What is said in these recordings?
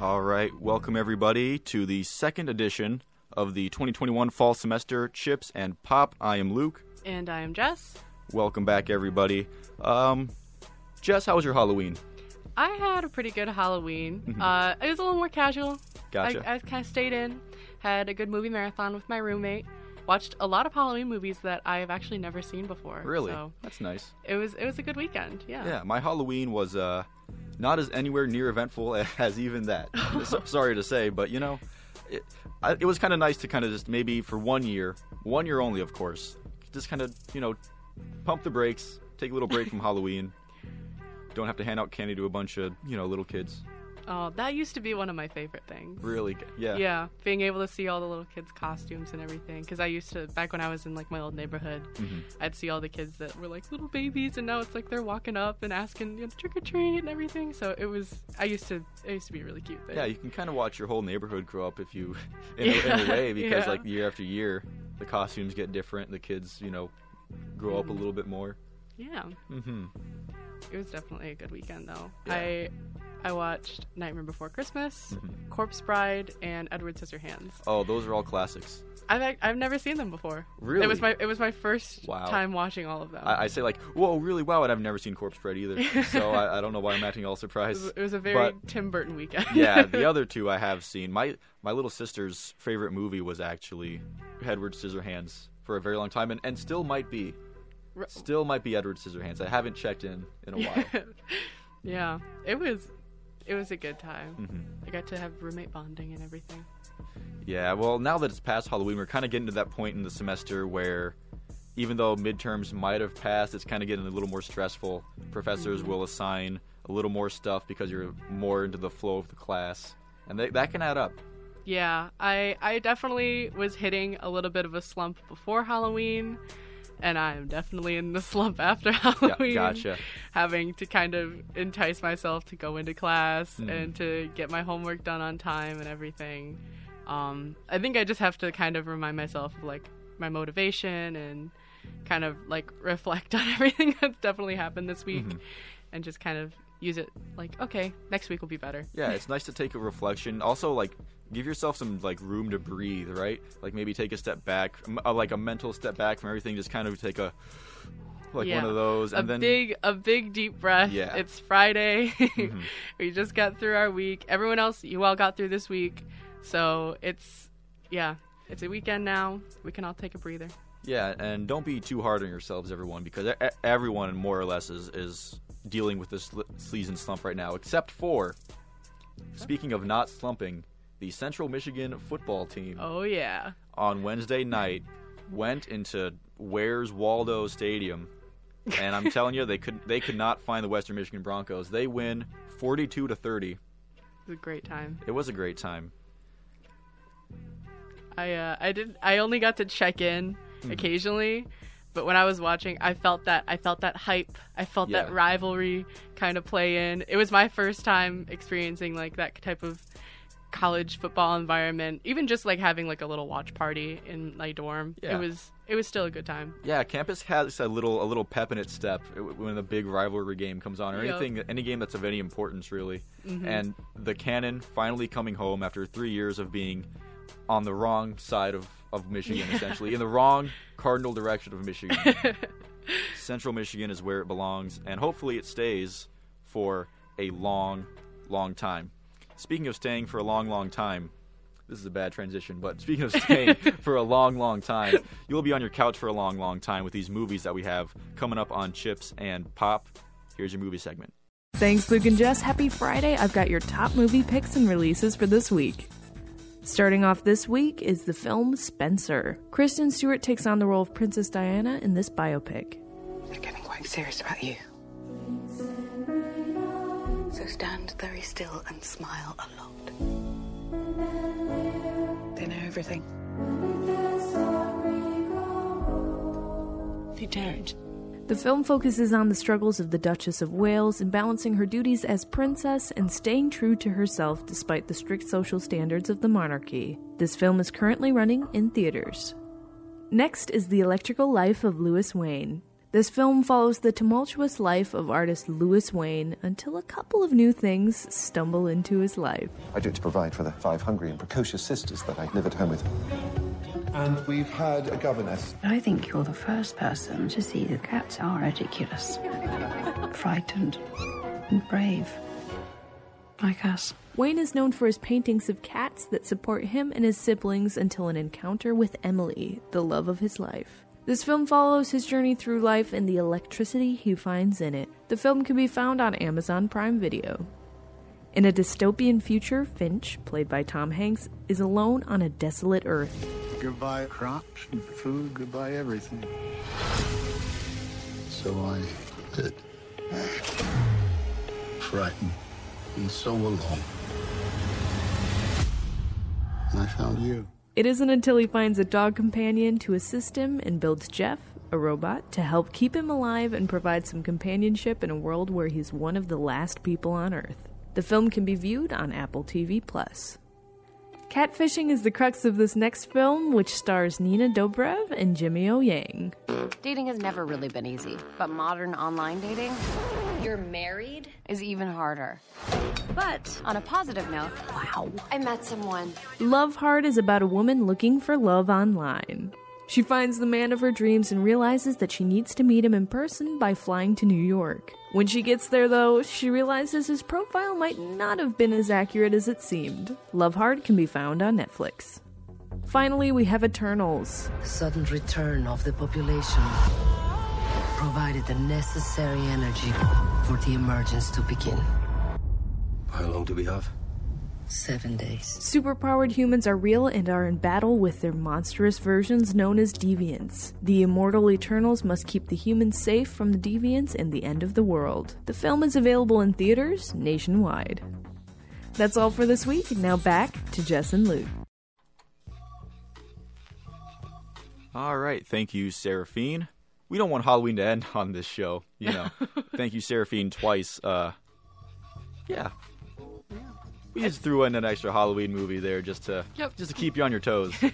All right, welcome everybody to the second edition of the 2021 fall semester Chips and Pop. I am Luke. And I am Jess. Welcome back, everybody. Um, Jess, how was your Halloween? I had a pretty good Halloween. Uh, it was a little more casual. Mm-hmm. Gotcha. I, I kind of stayed in, had a good movie marathon with my roommate, watched a lot of Halloween movies that I have actually never seen before. Really? So That's nice. it was it was a good weekend. Yeah. Yeah, my Halloween was uh, not as anywhere near eventful as even that. so, sorry to say, but you know, it, I, it was kind of nice to kind of just maybe for one year, one year only, of course, just kind of you know, pump the brakes, take a little break from Halloween. Don't have to hand out candy to a bunch of you know little kids. Oh, that used to be one of my favorite things. Really, good. yeah. Yeah, being able to see all the little kids' costumes and everything. Because I used to, back when I was in like my old neighborhood, Mhm. I'd see all the kids that were like little babies, and now it's like they're walking up and asking you know, trick or treat and everything. So it was, I used to, it used to be really cute. There. Yeah, you can kind of watch your whole neighborhood grow up if you, in, a, in a way, because yeah. like year after year, the costumes get different. The kids, you know, grow up a Mhm. little bit more. yeah. Mm-hmm. It was definitely a good weekend though. Yeah. I, I watched Nightmare Before Christmas, Mhm. Corpse Bride, and Edward Scissorhands. Oh, those are all classics. I've I've never seen them before. Really? It was my it was my first Wow. time watching all of them. I, I say like, whoa, really? Wow, and I've never seen Corpse Bride either, so I, I don't know why I'm acting all it, was, surprised. it was a very But- Tim Burton weekend. yeah, the other two I have seen. My my little sister's favorite movie was actually Edward Scissorhands for a very long time, and, and still might be. Still might be Edward Scissorhands. I haven't checked in in a while. yeah, it was it was a good time. Mhm. I got to have roommate bonding and everything. Yeah, well, now that it's past Halloween, we're kind of getting to that point in the semester where, even though midterms might have passed, it's kind of getting a little more stressful. Professors will assign a little more stuff because you're more into the flow of the class, and they, that can add up. Yeah, I I definitely was hitting a little bit of a slump before Halloween, and I am definitely in the slump after Halloween. gotcha. Having to kind of entice myself to go into class Mhm. and to get my homework done on time and everything. Um, I think I just have to kind of remind myself of like my motivation and kind of like reflect on everything that's definitely happened this week Mhm. and just kind of use it like okay next week will be better Yeah, it's nice to take a reflection. Also, like, give yourself some like room to breathe, right? Like maybe take a step back, m- uh, like a mental step back from everything. Just kind of take a like Yeah. one of those, a then big a big deep breath Yeah. it's friday Mhm. we just got through our week everyone else you all got through this week so it's yeah it's a weekend now we can all take a breather Yeah, and don't be too hard on yourselves, everyone, because everyone more or less is, is dealing with this season slump right now, except for, speaking of not slumping, the Central Michigan football team oh yeah on Wednesday night went into Where's Waldo Stadium, and I'm telling you, they could they could not find the Western Michigan Broncos. They win 42 to 30. it was a great time It was a great time. i uh i did i only got to check in Mm-hmm. occasionally but when i was watching i felt that i felt that hype i felt that rivalry kind of play in it was my first time experiencing like that type of college football environment even just like having like a little watch party in my dorm Yeah. it was it was still a good time Yeah, campus has a little a little pep in its step when the big rivalry game comes on, or Yep. anything any game that's of any importance really. Mhm. And the Cannon finally coming home after three years of being on the wrong side of, of Michigan, essentially in the wrong cardinal direction of Michigan. Central Michigan is where it belongs, and hopefully it stays for a long, long time. Speaking of staying for a long, long time, this is a bad transition, but speaking of staying for a long, long time, you'll be on your couch for a long, long time with these movies that we have coming up on Chips and Pop. Here's your movie segment. Thanks, Luke and Jess. Happy Friday. I've got your top movie picks and releases for this week. Starting off this week is the film Spencer. Kristen Stewart takes on the role of Princess Diana in this biopic. They're getting quite serious about you. So stand very still and smile a lot. They know everything. They don't. The film focuses on the struggles of the Duchess of Wales in balancing her duties as princess and staying true to herself despite the strict social standards of the monarchy. This film is currently running in theaters. Next is The Electrical Life of Louis Wain. This film follows the tumultuous life of artist Louis Wain until a couple of new things stumble into his life. I do it to provide for the five hungry and precocious sisters that I live at home with. And we've had a governess. I think you're the first person to see that cats are ridiculous, frightened, and brave. Like us. Wain is known for his paintings of cats that support him and his siblings until an encounter with Emily, the love of his life. This film follows his journey through life and the electricity he finds in it. The film can be found on Amazon Prime Video. In a dystopian future, Finch, played by Tom Hanks, is alone on a desolate Earth. Goodbye crops and food, goodbye everything. So I did. Frightened and so alone. And I found you. It isn't until he finds a dog companion to assist him and builds Jeff, a robot, to help keep him alive and provide some companionship in a world where he's one of the last people on Earth. The film can be viewed on Apple TV Plus. Catfishing is the crux of this next film, which stars Nina Dobrev and Jimmy O Yang. Dating has never really been easy, but modern online dating You're married? is even harder. But On a positive note, wow, I met someone. Love Hard is about a woman looking for love online. She finds the man of her dreams and realizes that she needs to meet him in person by flying to New York. When she gets there, though, she realizes his profile might not have been as accurate as it seemed. Love Hard can be found on Netflix. Finally, we have Eternals. The sudden return of the population provided the necessary energy for the emergence to begin. How long do we have? Seven days. Superpowered humans are real and are in battle with their monstrous versions known as deviants. The immortal Eternals must keep the humans safe from the deviants and the end of the world. The film is available in theaters nationwide. That's all for this week. Now back to Jess and Luke. All right, thank you, Seraphine. We don't want Halloween to end on this show, you know. thank you, Seraphine, twice. Uh, yeah, we just threw in an extra Halloween movie there just to Yep. just to keep you on your toes.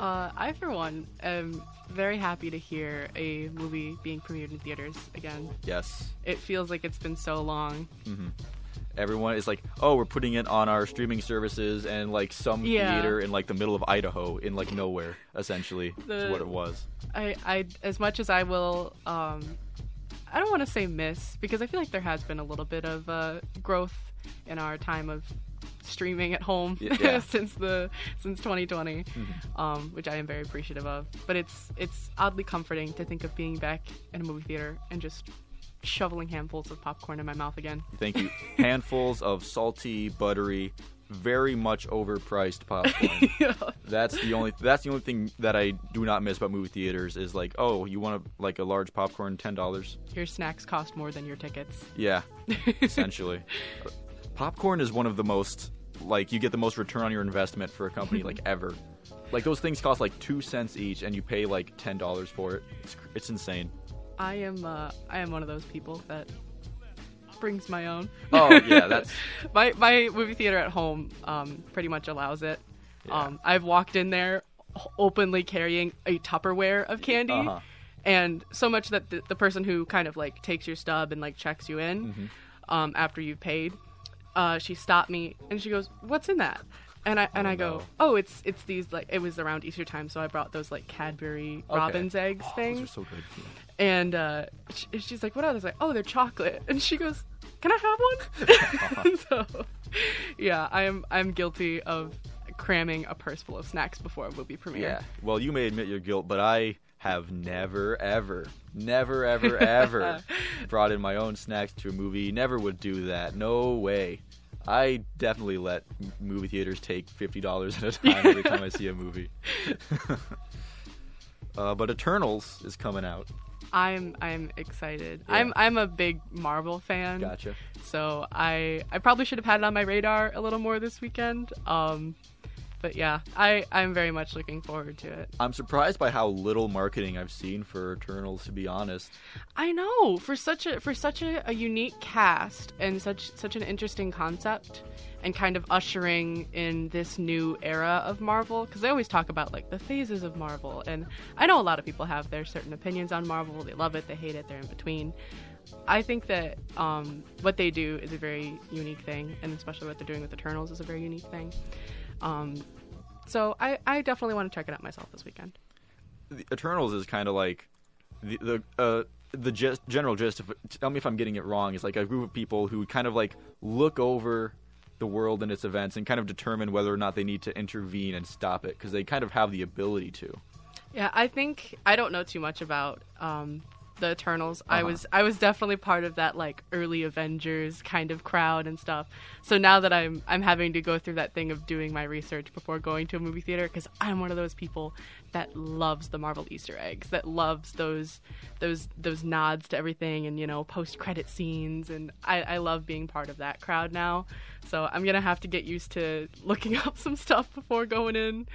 Uh, I, for one, am very happy to hear a movie being premiered in theaters again. yes, It feels like it's been so long. everyone is like, oh, we're putting it on our streaming services and like some Yeah. theater in like the middle of Idaho in like nowhere. Essentially, The- is what it was. I, I, as much as I will, um, I don't want to say miss because I feel like there has been a little bit of uh, growth in our time of streaming at home yeah. since the since 2020, um, which I am very appreciative of. But it's it's oddly comforting to think of being back in a movie theater and just shoveling handfuls of popcorn in my mouth again. Thank you. Handfuls of salty, buttery, very much overpriced popcorn. That's the only that's the only thing that I do not miss about movie theaters is like, oh, you want a, like a large popcorn, ten dollars? Your snacks cost more than your tickets. Yeah, essentially. Popcorn is one of the most like you get the most return on your investment for a company like ever. Like those things cost like two cents each, and you pay like ten dollars for it. It's, it's insane. I am uh, I am one of those people that brings my own. Oh yeah, that's my my movie theater at home um, pretty much allows it. Um, I've walked in there openly carrying a Tupperware of candy, Uh-huh. and so much that the, the person who kind of like takes your stub and like checks you in Mm-hmm. um, after you've paid, uh, she stopped me and she goes, "What's in that?" And I and I go, no. "Oh, it's it's these like it was around Easter time, so I brought those like Cadbury Okay. robin's eggs Oh, things." Those are so good. Yeah. And uh, sh she's like, "What are those?" Like, "Oh, they're chocolate." And she goes, "Can I have one?" so, yeah, I am I'm guilty of cramming a purse full of snacks before a movie premiere. Yeah. Well, you may admit your guilt, but I have never, ever, never, ever, ever brought in my own snacks to a movie. Never would do that. No way. I definitely let movie theaters take fifty dollars at a time every time I see a movie. uh, but Eternals is coming out. I'm I'm excited. Yeah. I'm I'm a big Marvel fan. Gotcha. So I I probably should have had it on my radar a little more this weekend. Um, but yeah, I I'm very much looking forward to it. I'm surprised by how little marketing I've seen for Eternals. To be honest, I know for such a for such a, a unique cast and such such an interesting concept, and kind of ushering in this new era of Marvel. Because they always talk about like the phases of Marvel, and I know a lot of people have their certain opinions on Marvel. They love it, they hate it, they're in between. I think that um, what they do is a very unique thing, and especially what they're doing with Eternals is a very unique thing. Um, so I, I definitely want to check it out myself this weekend. the Eternals is kind of like the the uh, the gist, general gist. Of, tell me if I'm getting it wrong. Is like a group of people who kind of like look over the world and its events and kind of determine whether or not they need to intervene and stop it because they kind of have the ability to. Yeah, I think I don't know too much about um, the Eternals. I Uh-huh. was I was definitely part of that like early Avengers kind of crowd and stuff. So now that I'm I'm having to go through that thing of doing my research before going to a movie theater because I'm one of those people that loves the Marvel Easter eggs, that loves those those those nods to everything and you know post credit scenes, and I, I love being part of that crowd now. So I'm gonna have to get used to looking up some stuff before going in,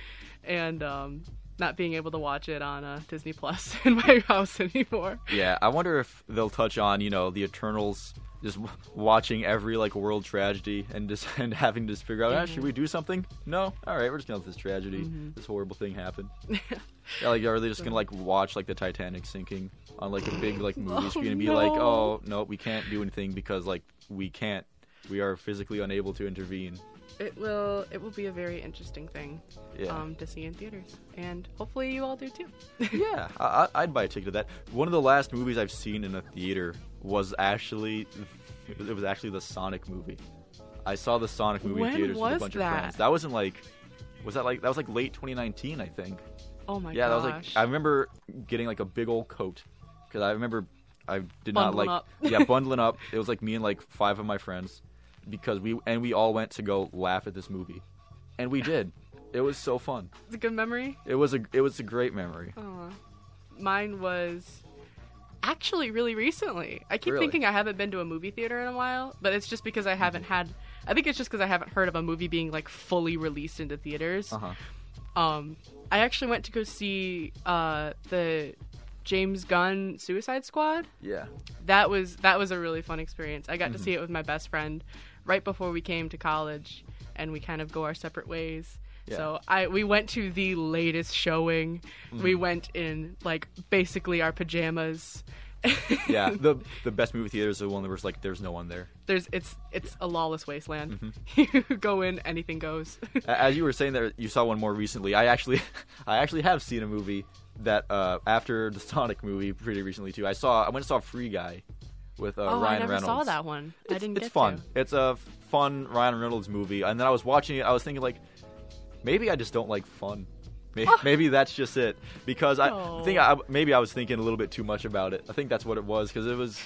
and um, not being able to watch it on uh, Disney Plus in my house anymore. Yeah, I wonder if they'll touch on you know the Eternals just watching every like world tragedy and just and having to just figure out ah, should we do something? No, all right, we're just gonna let this tragedy, Mhm. this horrible thing happen. yeah, like are they just gonna like watch like the Titanic sinking on like a big like movie Oh, screen and be like, oh no, we can't do anything because like we can't, we are physically unable to intervene. It will it will be a very interesting thing Yeah. um, to see in theaters, and hopefully you all do too. yeah, I, I'd buy a ticket to that. One of the last movies I've seen in a theater was actually it was actually the Sonic movie. I saw the Sonic movie When in theaters with a bunch that? of friends. That wasn't like was that like that was like late 2019, I think. Oh my yeah, that was like. I remember getting like a big old coat because I remember I did not like up. yeah bundling up. It was like me and like five of my friends because we and we all went to go laugh at this movie, and we did. It was so fun. It's a good memory. It was a it was a great memory. Oh, mine was actually really recently. I keep Really? thinking I haven't been to a movie theater in a while, but it's just because I haven't had. I think it's just because I haven't heard of a movie being like fully released into theaters. Uh huh. Um, I actually went to go see uh, the James Gunn Suicide Squad. Yeah. That was that was a really fun experience. I got to Mhm. see it with my best friend right before we came to college, and we kind of go our separate ways. Yeah. So I we went to the latest showing. We Mhm. went in like basically our pajamas. yeah, the the best movie theater is the one where it's like there's no one there. There's it's it's a lawless wasteland. Mm-hmm. you go in, anything goes. As you were saying that you saw one more recently, I actually I actually have seen a movie that uh, after the Sonic movie pretty recently too. I saw I went and saw Free Guy with uh, oh, Ryan I never Reynolds. saw that one. I didn't it's fun. to. It's a fun Ryan Reynolds movie, and then I was watching it. I was thinking like, maybe I just don't like fun. Maybe, maybe that's just it because I Oh. think I, maybe I was thinking a little bit too much about it. I think that's what it was because it was.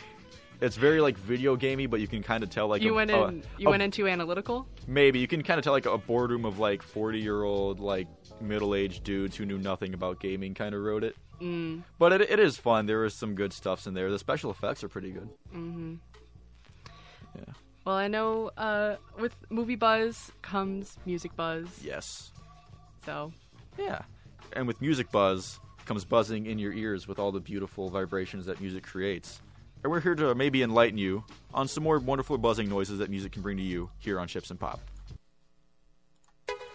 It's very like video gamey, but you can kind of tell like you a, went a- in. you a- went in too analytical. Maybe you can kind of tell like a boardroom of like forty year old like middle aged dudes who knew nothing about gaming kind of wrote it. Mm. But it, it is fun. There is some good stuffs in there. The special effects are pretty good. hmm Yeah. Well, I know uh, with movie buzz comes music buzz. Yes. So Yeah. And with music buzz comes buzzing in your ears with all the beautiful vibrations that music creates. And we're here to maybe enlighten you on some more wonderful buzzing noises that music can bring to you here on Chips and Pop.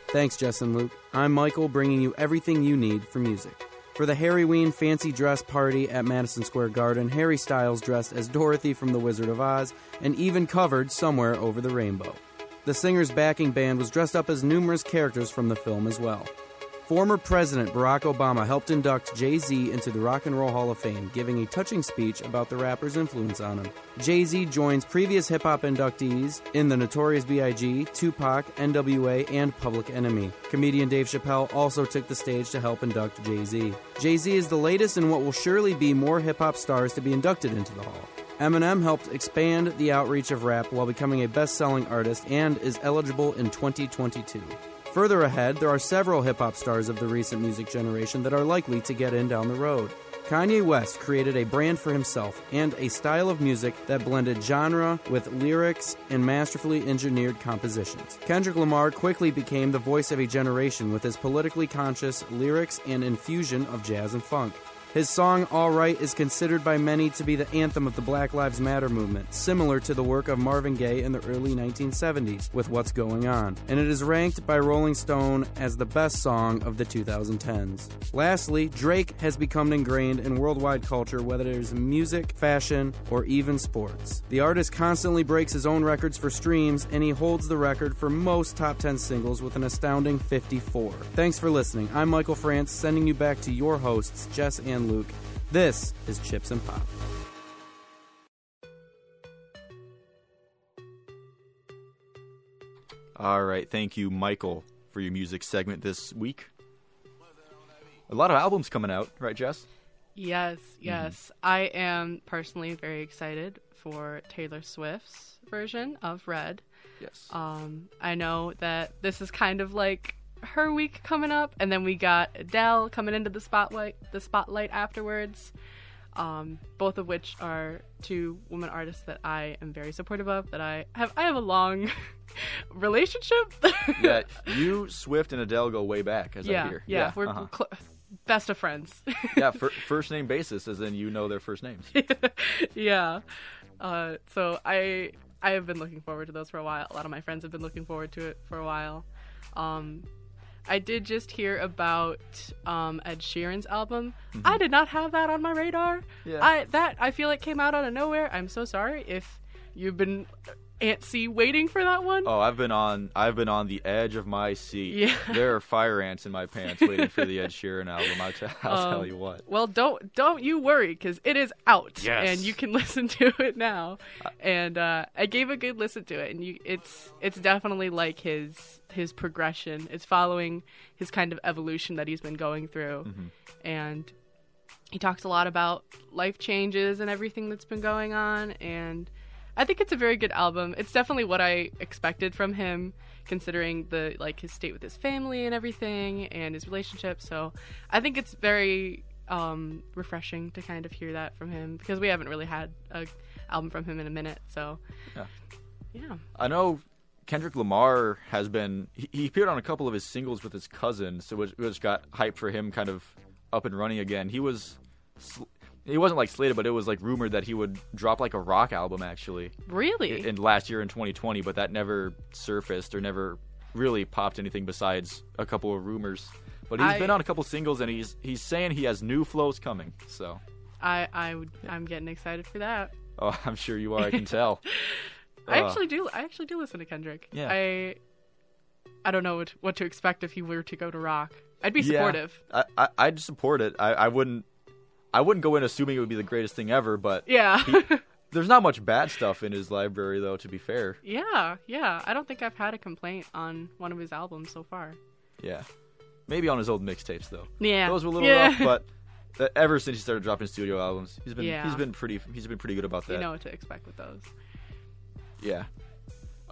Thanks, Jess and Luke. I'm Michael, bringing you everything you need for music. For the Harryween fancy dress party at Madison Square Garden, Harry Styles dressed as Dorothy from The Wizard of Oz and even covered Somewhere Over the Rainbow. The singer's backing band was dressed up as numerous characters from the film as well. Former President Barack Obama helped induct Jay Z into the Rock and Roll Hall of Fame, giving a touching speech about the rapper's influence on him. Jay Z joins previous hip hop inductees in the Notorious B.I.G., Tupac, NWA, and Public Enemy. Comedian Dave Chappelle also took the stage to help induct Jay Z. Jay Z is the latest in what will surely be more hip hop stars to be inducted into the Hall. Eminem helped expand the outreach of rap while becoming a best selling artist and is eligible in 2022. Further ahead, there are several hip hop stars of the recent music generation that are likely to get in down the road. Kanye West created a brand for himself and a style of music that blended genre with lyrics and masterfully engineered compositions. Kendrick Lamar quickly became the voice of a generation with his politically conscious lyrics and infusion of jazz and funk. His song All Right is considered by many to be the anthem of the Black Lives Matter movement, similar to the work of Marvin Gaye in the early 1970s with What's Going On, and it is ranked by Rolling Stone as the best song of the 2010s. Lastly, Drake has become ingrained in worldwide culture, whether it is music, fashion, or even sports. The artist constantly breaks his own records for streams, and he holds the record for most top 10 singles with an astounding 54. Thanks for listening. I'm Michael France, sending you back to your hosts, Jess and Luke. This is Chips and Pop. All right, thank you, Michael, for your music segment this week. A lot of albums coming out, right, Jess? Yes, yes. I am personally very excited for Taylor Swift's version of Red. Yes. Um, I know that this is kind of like her week coming up, and then we got Adele coming into the spotlight. The spotlight afterwards. Um, both of which are two women artists that I am very supportive of. That I have I have a long relationship. yeah, you, Swift, and Adele go way back, as yeah, I hear. Yeah, we're uh-huh. cl- best of friends. yeah, fir- first name basis, as in you know their first names. yeah. Uh, so I I have been looking forward to those for a while. A lot of my friends have been looking forward to it for a while. Um, I did just hear about um, Ed Sheeran's album. Mm-hmm. I did not have that on my radar. Yeah. I that I feel like came out out of nowhere. I'm so sorry if you've been antsy waiting for that one. Oh, I've been on I've been on the edge of my seat. Yeah. There are fire ants in my pants waiting for the Ed Sheeran album. I'll, t- I'll Um, tell you what. Well, don't don't you worry because it is out Yes. and you can listen to it now. And uh, I gave a good listen to it, and you it's it's definitely like his his progression. It's following his kind of evolution that he's been going through, Mhm. and he talks a lot about life changes and everything that's been going on and I think it's a very good album. It's definitely what I expected from him considering the like his state with his family and everything and his relationship. So, I think it's very um refreshing to kind of hear that from him because we haven't really had a album from him in a minute. So, Yeah. yeah. I know Kendrick Lamar has been he, he appeared on a couple of his singles with his cousin, so which, which got hype for him kind of up and running again. He was sl- he wasn't like slated, but it was like rumored that he would drop like a rock album actually. Really? In, in last year in 2020, but that never surfaced or never really popped anything besides a couple of rumors. But he's I- been on a couple singles and he's he's saying he has new flows coming. So, I I would I'm getting excited for that. oh, I'm sure you are. I can tell. I Uh, actually do. I actually do listen to Kendrick. Yeah. I I don't know what what to expect if he were to go to rock. I'd be Yeah, supportive. I, I I'd support it. I, I wouldn't I wouldn't go in assuming it would be the greatest thing ever, but Yeah. he- there's not much bad stuff in his library though. To be fair, Yeah, yeah. I don't think I've had a complaint on one of his albums so far. yeah, maybe on his old mixtapes though. Yeah. those were a little Yeah. rough, but ever since he started dropping studio albums, he's been Yeah. he's been pretty he's been pretty good about that. You know what to expect with those. Yeah.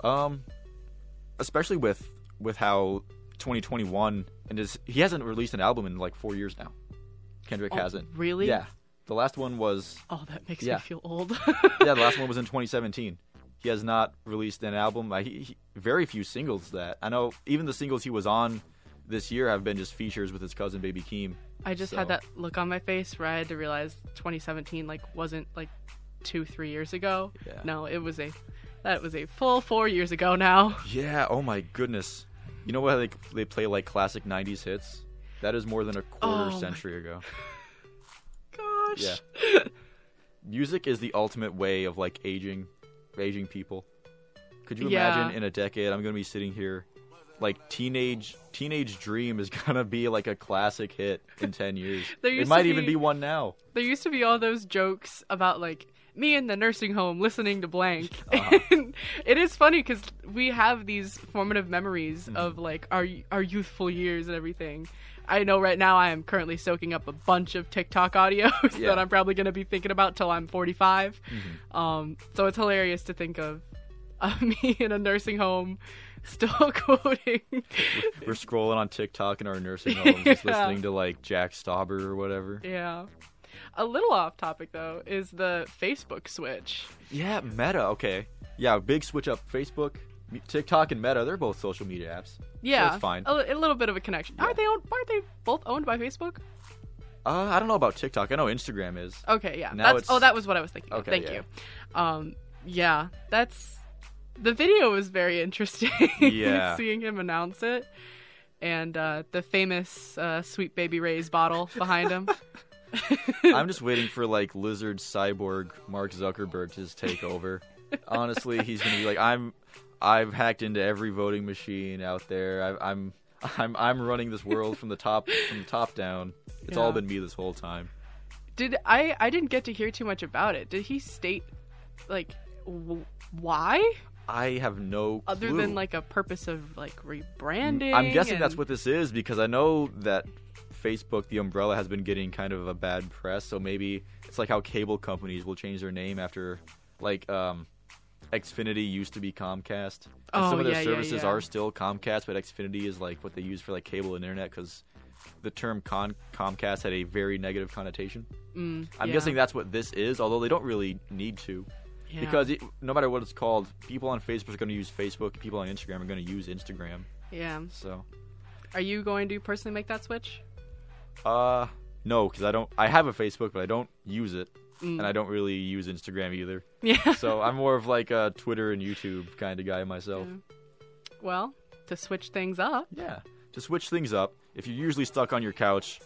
Um, especially with with how 2021 and his he hasn't released an album in like four years now. Kendrick Oh, hasn't. really? Yeah. The last one was. Oh, that makes Yeah. me feel old. yeah, the last one was in 2017. He has not released an album. Uh, he, he, very few singles that I know. Even the singles he was on this year have been just features with his cousin Baby Keem. I just So- had that look on my face where I had to realize 2017 like wasn't like two three years ago. Yeah. No, it was a that was a full four years ago now. Yeah. Oh my goodness. You know what they they play like classic 90s hits? That is more than a quarter Oh century ago. Gosh. Yeah. Music is the ultimate way of like aging, aging people. Could you Yeah. imagine in a decade I'm gonna be sitting here, like teenage teenage dream is gonna be like a classic hit in ten years. There it might to even be- be one now. There used to be all those jokes about like me in the nursing home listening to blank. Uh-huh. It is funny because we have these formative memories Mm-hmm. of like our our youthful years and everything. I know right now I am currently soaking up a bunch of TikTok audios Yeah. that I'm probably going to be thinking about till I'm 45. Mm-hmm. Um, so it's hilarious to think of uh, me in a nursing home still quoting. We're scrolling on TikTok in our nursing homes, just listening to like Jack Stauber or whatever. Yeah. A little off topic though is the Facebook switch. Yeah, Meta. Okay. Yeah, big switch up. Facebook, TikTok, and Meta. They're both social media apps. So Yeah, it's fine. A, a little bit of a connection. Aren't they owned? Aren't they both owned by Facebook? Uh, I don't know about TikTok. I know Instagram is. Okay, yeah. Now that's it's- oh, that was what I was thinking. Okay, Thank yeah. you. Um, yeah, that's the video was very interesting. Yeah. seeing him announce it, and uh, the famous uh, "Sweet Baby Ray's" bottle behind him. I'm just waiting for like lizard cyborg Mark Zuckerberg to just take over. Honestly, he's gonna be like, I'm, I've hacked into every voting machine out there. I, I'm, I'm, I'm running this world from the top, from the top down. It's all been me this whole time. Did I? I didn't get to hear too much about it. Did he state like w- why? I have no Other than like a purpose of like rebranding. I'm guessing that's what this is because I know that Facebook, the umbrella, has been getting kind of a bad press. So maybe it's like how cable companies will change their name after, like, um, Xfinity used to be Comcast. And Oh, some of their yeah, yeah, services yeah. are still Comcast, but Xfinity is like what they use for like cable and internet because the term con- Comcast had a very negative connotation. Mm, I'm guessing that's what this is, although they don't really need to. Yeah. Because it, no matter what it's called, people on Facebook are going to use Facebook. People on Instagram are going to use Instagram. Yeah. So, Are you going to personally make that switch? Uh, no, because I don't. I have a Facebook, but I don't use it, Mm. and I don't really use Instagram either. Yeah. So I'm more of like a Twitter and YouTube kind of guy myself. Well, to switch things up. Yeah. To switch things up, if you're usually stuck on your couch,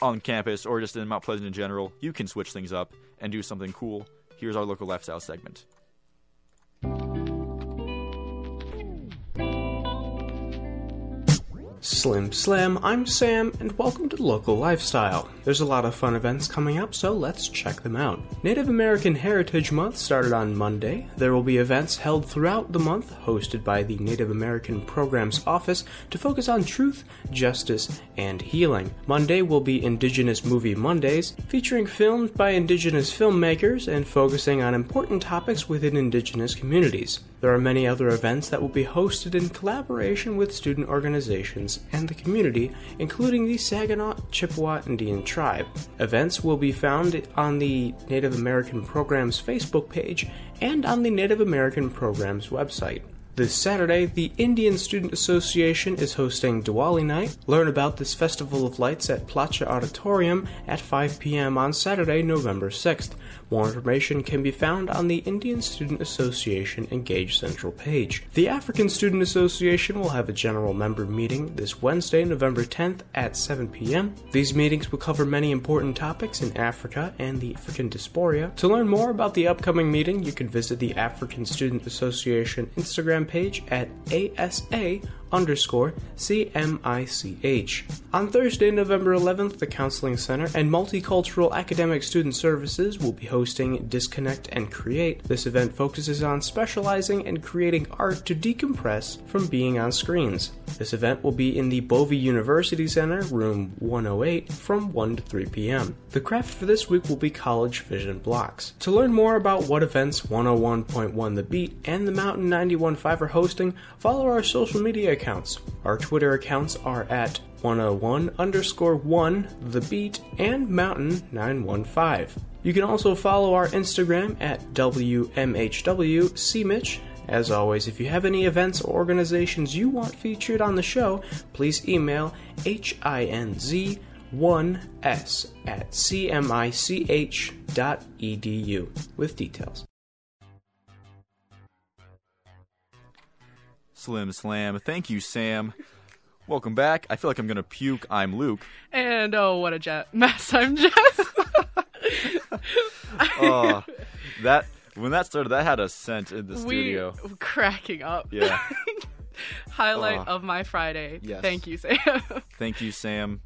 on campus, or just in Mount Pleasant in general, you can switch things up and do something cool. Here's our local lifestyle segment. Slim Slam, I'm Sam, and welcome to Local Lifestyle. There's a lot of fun events coming up, so let's check them out. Native American Heritage Month started on Monday. There will be events held throughout the month, hosted by the Native American Programs Office, to focus on truth, justice, and healing. Monday will be Indigenous Movie Mondays, featuring films by Indigenous filmmakers and focusing on important topics within Indigenous communities. There are many other events that will be hosted in collaboration with student organizations and the community, including the Saginaw Chippewa Indian Tribe. Events will be found on the Native American Programs Facebook page and on the Native American Programs website. This Saturday, the Indian Student Association is hosting Diwali Night. Learn about this festival of lights at Plachta Auditorium at 5 p.m. on Saturday, November 6th. More information can be found on the Indian Student Association Engage Central page. The African Student Association will have a general member meeting this Wednesday, November 10th at 7 p.m. These meetings will cover many important topics in Africa and the African diaspora. To learn more about the upcoming meeting, you can visit the African Student Association Instagram page at ASA underscore CMICH. On Thursday, November 11th, the Counseling Center and Multicultural Academic Student Services will be hosting Disconnect and Create. This event focuses on specializing and creating art to decompress from being on screens. This event will be in the Bovee University Center, room 108, from 1 to 3 p.m. The craft for this week will be college vision blocks. To learn more about what events 101.1 The Beat and the Mountain 91.5 are hosting, follow our social media accounts. Our Twitter accounts are at 101 underscore 1 The Beat and Mountain 915. You can also follow our Instagram at WMHWCMich. As always, if you have any events or organizations you want featured on the show, please email hinz1s at cmich.edu with details. Slim Slam. Thank you, Sam. Welcome back. I feel like I'm gonna puke. I'm Luke. And oh, what a jet mess! I'm Jess. Oh, that when that started, that had a scent in the we studio. cracking up. Yeah. Highlight Oh. of my Friday. Yes. Thank you, Sam. Thank you, Sam.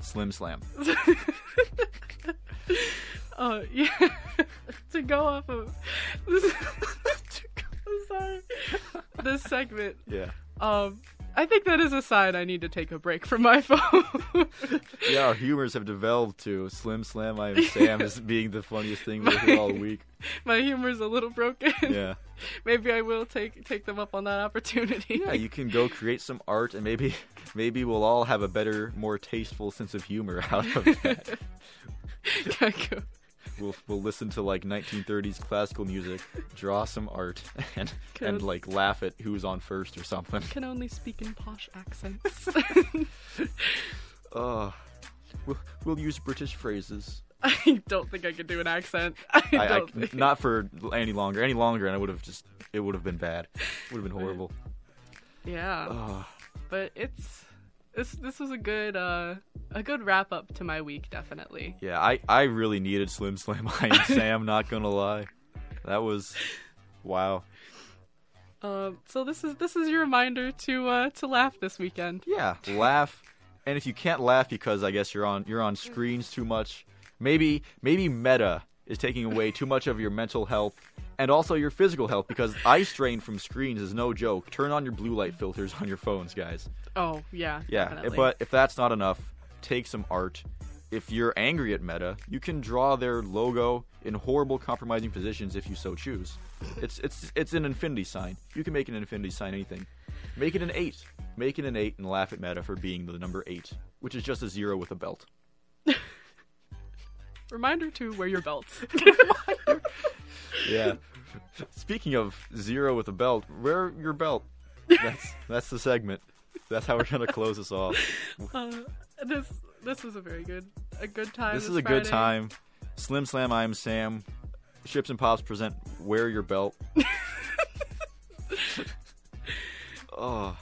Slim Slam. Oh yeah. to go off of segment. Yeah. Um, I think that is a sign I need to take a break from my phone. Yeah, our humors have developed to Slim Slam. I am Sam as being the funniest thing hear all week. my humor's a little broken. Yeah. Maybe I will take take them up on that opportunity. Yeah, you can go create some art, and maybe maybe we'll all have a better, more tasteful sense of humor out of that. Geico. We'll we'll listen to like 1930s classical music, draw some art, and and like laugh at who's on first or something. Can only speak in posh accents. Uh, we'll we'll use British phrases. I don't think I could do an accent. I, I, I- don't think. not for any longer. Any longer, and I would have just it would have been bad. Would have been horrible. Yeah. Ugh. But it's this this was a good uh a good wrap up to my week definitely. Yeah, I, I really needed Slim Slam I am Sam, not gonna lie. That was wow. Um so this is this is your reminder to uh to laugh this weekend. Yeah, laugh. And if you can't laugh because I guess you're on you're on screens too much, maybe maybe meta is taking away too much of your mental health and also your physical health because eye strain from screens is no joke. Turn on your blue light filters on your phones, guys. Oh, yeah. Yeah, definitely. but if that's not enough, take some art. If you're angry at Meta, you can draw their logo in horrible, compromising positions if you so choose. It's it's it's an infinity sign. You can make an infinity sign anything. Make it an eight. Make it an eight and laugh at Meta for being the number eight, which is just a zero with a belt. reminder to wear your belts. Yeah. Speaking of zero with a belt, wear your belt. That's that's the segment. That's how we're gonna close this off. uh, this this was a very good a good time. This is a good time. Slim Slam, I am Sam. Chips and Pops present Wear Your Belt. oh,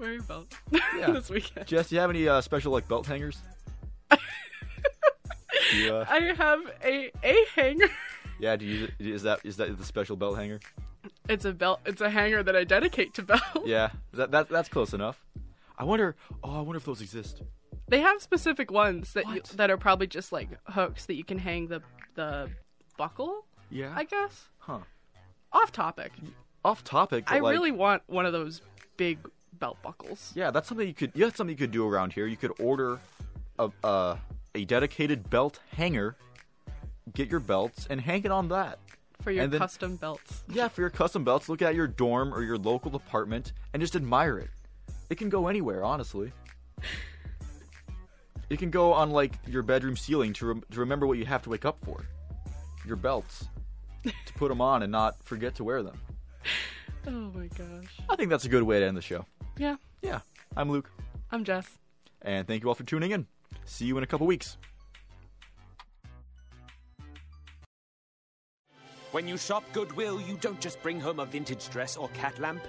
Wear your belt yeah. this weekend. Jess, do you have any uh, special like belt hangers? You, uh, I have a a hanger. yeah, do you is that is that the special belt hanger? It's a belt. It's a hanger that I dedicate to belt. Yeah, that, that that's close enough. I wonder. Oh, I wonder if those exist. They have specific ones that you, that are probably just like hooks that you can hang the the buckle. Yeah. I guess. Huh. Off topic. Off topic. I like, really want one of those big belt buckles. Yeah, that's something you could. Yeah, that's something you could do around here. You could order a a, a dedicated belt hanger, get your belts, and hang it on that. For your And then- custom belts. Yeah, for your custom belts, look at your dorm or your local apartment and just admire it. It can go anywhere, honestly. It can go on like your bedroom ceiling to, rem- to remember what you have to wake up for. Your belts. to put them on and not forget to wear them. Oh my gosh. I think that's a good way to end the show. Yeah. Yeah. I'm Luke. I'm Jess. And thank you all for tuning in. See you in a couple weeks. When you shop Goodwill, you don't just bring home a vintage dress or cat lamp.